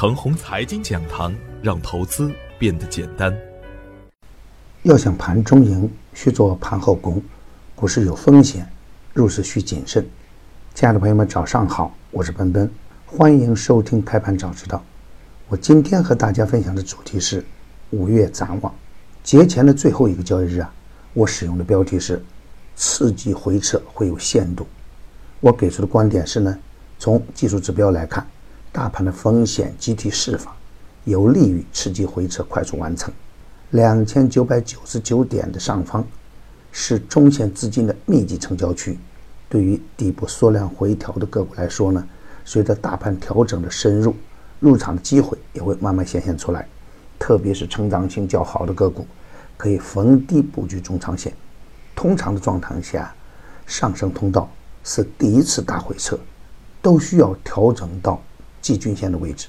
程红财经讲堂，让投资变得简单。要想盘中赢，需做盘后功。股市有风险，入市需谨慎。亲爱的朋友们，早上好，我是奔奔，欢迎收听开盘早知道。我今天和大家分享的主题是五月展望。节前的最后一个交易日啊，我使用的标题是刺激回撤会有限度。我给出的观点是呢，从技术指标来看。大盘的风险集体释放，有利于刺激回撤快速完成。两千九百九十九点的上方是中线资金的密集成交区。对于底部缩量回调的个股来说呢，随着大盘调整的深入，入场的机会也会慢慢显现出来。特别是成长性较好的个股，可以逢低布局中长线。通常的状态下，上升通道是第一次大回撤，都需要调整到。季均线的位置，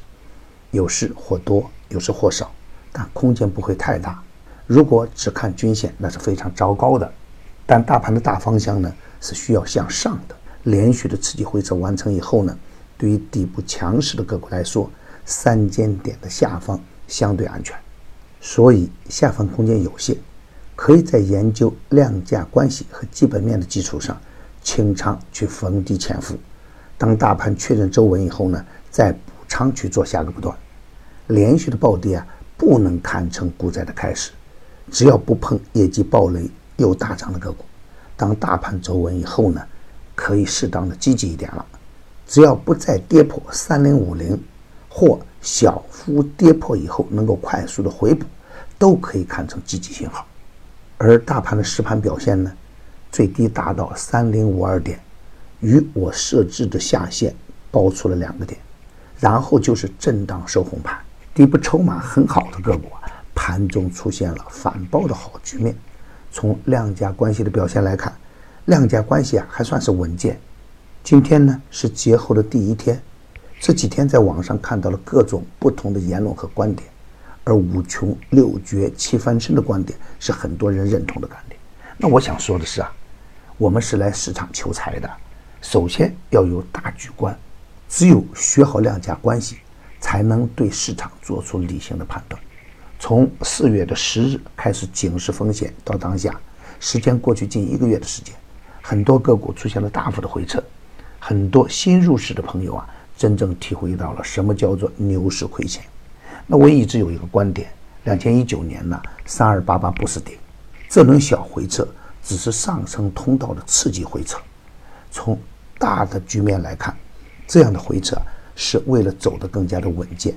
有时或多，有时或少，但空间不会太大。如果只看均线，那是非常糟糕的。但大盘的大方向呢，是需要向上的。连续的刺激回撤完成以后呢，对于底部强势的个股来说，三间点的下方相对安全，所以下方空间有限，可以在研究量价关系和基本面的基础上，清仓去逢低潜伏。当大盘确认周稳以后呢？再补仓去做下个波段，连续的暴跌啊，不能看成股灾的开始。只要不碰业绩暴雷又大涨的个股，当大盘走稳以后呢，可以适当的积极一点了。只要不再跌破三零五零，或小幅跌破以后能够快速的回补，都可以看成积极信号。而大盘的实盘表现呢，最低达到三零五二点，与我设置的下限包出了两个点。然后就是震荡收红盘，底部筹码很好的个股，盘中出现了反包的好局面。从量价关系的表现来看，量价关系啊还算是稳健。今天呢是节后的第一天，这几天在网上看到了各种不同的言论和观点，而五穷六绝七翻身的观点是很多人认同的观点。那我想说的是啊，我们是来市场求财的，首先要有大局观。只有学好量价关系，才能对市场做出理性的判断。从四月的十日开始警示风险，到当下，时间过去近一个月的时间，很多个股出现了大幅的回撤，很多新入市的朋友啊，真正体会到了什么叫做牛市亏钱。那我一直有一个观点：两千一九年呢，三二八八不是顶，这轮小回撤只是上升通道的刺激回撤。从大的局面来看。这样的回撤是为了走得更加的稳健。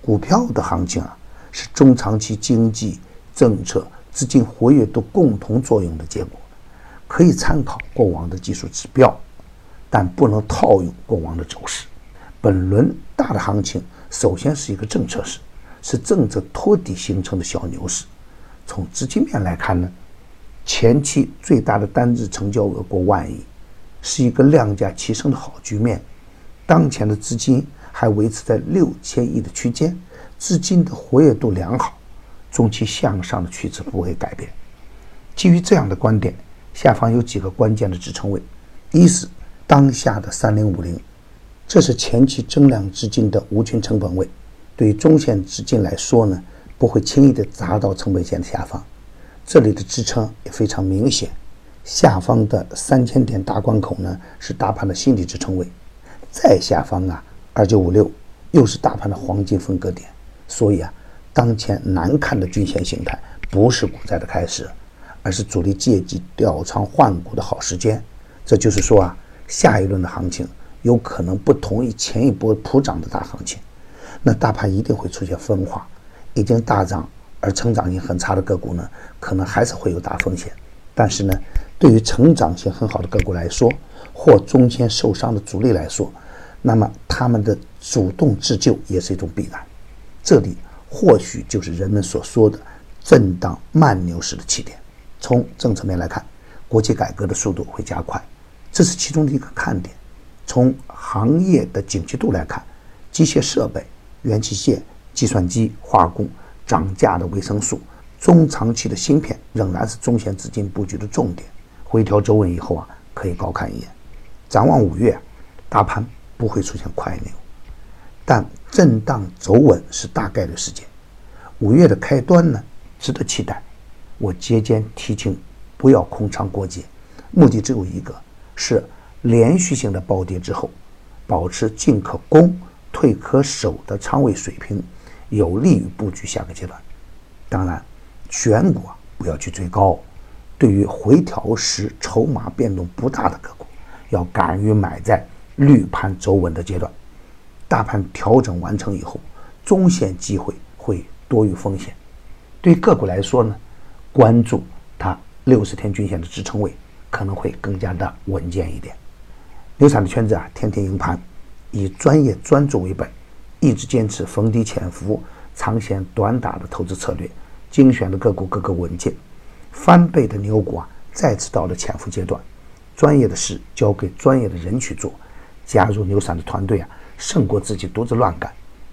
股票的行情啊，是中长期经济政策、资金活跃度共同作用的结果。可以参考过往的技术指标，但不能套用过往的走势。本轮大的行情首先是一个政策市，是政策托底形成的小牛市。从资金面来看呢，前期最大的单日成交额过万亿，是一个量价齐升的好局面。当前的资金还维持在六千亿的区间，资金的活跃度良好，中期向上的趋势不会改变。基于这样的观点，下方有几个关键的支撑位：一是当下的三零五零，这是前期增量资金的无群成本位，对于中线资金来说呢，不会轻易的砸到成本线的下方，这里的支撑也非常明显。下方的三千点大关口呢，是大盘的心理支撑位。再下方啊，二九五六又是大盘的黄金分割点，所以啊，当前难看的均线形态不是股灾的开始，而是主力借机调仓换股的好时间。这就是说啊，下一轮的行情有可能不同于前一波普涨的大行情，那大盘一定会出现分化，已经大涨而成长性很差的个股呢，可能还是会有大风险。但是呢，对于成长性很好的个股来说，或中间受伤的主力来说，那么他们的主动自救也是一种必然，这里或许就是人们所说的震荡慢牛市的起点。从政策面来看，国企改革的速度会加快，这是其中的一个看点。从行业的景气度来看，机械设备、元器件、计算机、化工涨价的维生素，中长期的芯片仍然是中线资金布局的重点。回调周稳以后啊，可以高看一眼。展望五月，大盘。不会出现快牛，但震荡走稳是大概率事件。五月的开端呢，值得期待。我节间提醒，不要空仓过节，目的只有一个，是连续性的暴跌之后，保持进可攻、退可守的仓位水平，有利于布局下个阶段。当然，选股啊不要去追高，对于回调时筹码变动不大的个股，要敢于买在绿盘走稳的阶段。大盘调整完成以后，中线机会会多于风险。对个股来说呢？关注它六十天均线的支撑位，可能会更加的稳健一点。牛散的圈子啊，天天赢盘，以专业专注为本，一直坚持逢低潜伏、长线短打的投资策略，精选的个股个个稳健，翻倍的牛股啊，再次到了潜伏阶段。专业的事交给专业的人去做，加入牛散的团队啊，胜过自己独自乱干。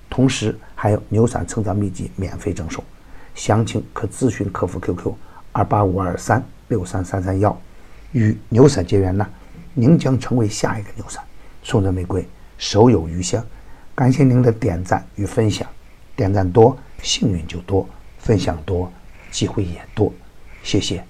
同时还有牛散成长秘籍免费赠送。详情可咨询客服 QQ 二八五二三六三三三幺，与牛散结缘呢，您将成为下一个牛散。送人玫瑰，手有余香。感谢您的点赞与分享，点赞多幸运就多，分享多机会也多。谢谢。